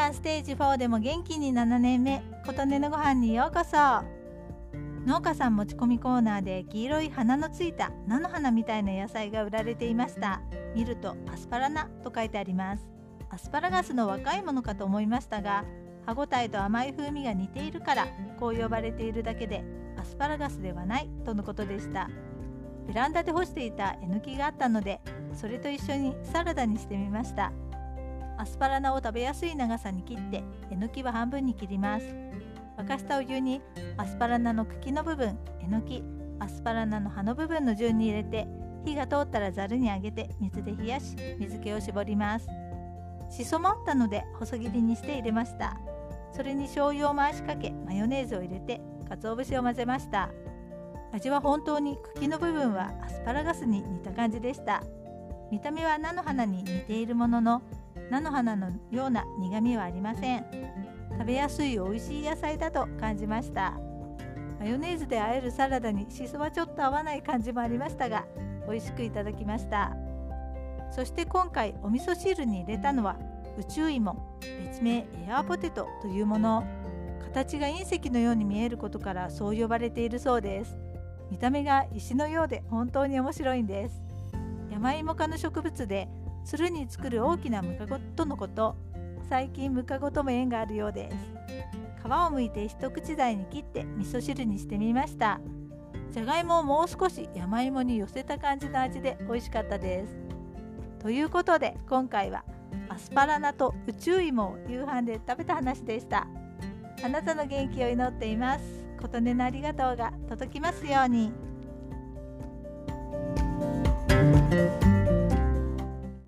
がんステージ4でも元気に7年目琴音のご飯にようこそ。農家さん持ち込みコーナーで黄色い花のついた菜の花みたいな野菜が売られていました。見るとアスパラナと書いてあります。アスパラガスの若いものかと思いましたが歯ごたえと甘い風味が似ているからこう呼ばれているだけでアスパラガスではないとのことでした。ベランダで干していたえのきがあったのでそれと一緒にサラダにしてみました。アスパラナを食べやすい長さに切ってえのきは半分に切ります。沸かしたお湯にアスパラナの茎の部分えのきアスパラナの葉の部分の順に入れて火が通ったらざるにあげて水で冷やし水気を絞ります。しそもあったので細切りにして入れました。それに醤油を回しかけマヨネーズを入れて鰹節を混ぜました。味は本当に茎の部分はアスパラガスに似た感じでした。見た目は菜の花に似ているものの菜の花のような苦みはありません。食べやすい美味しい野菜だと感じました。マヨネーズで和えるサラダにしそはちょっと合わない感じもありましたが美味しくいただきました。そして今回お味噌汁に入れたのは宇宙芋別名エアーポテトというもの。形が隕石のように見えることからそう呼ばれているそうです。見た目が石のようで本当に面白いんです。山芋科の植物でつるに作る大きなムカゴとのこと。最近ムカゴとも縁があるようです。皮を剥いて一口大に切って味噌汁にしてみました。じゃがいもをもう少し山芋に寄せた感じの味で美味しかったです。ということで今回はアスパラナと宇宙芋を夕飯で食べた話でした。あなたの元気を祈っています。琴音のありがとうが届きますように。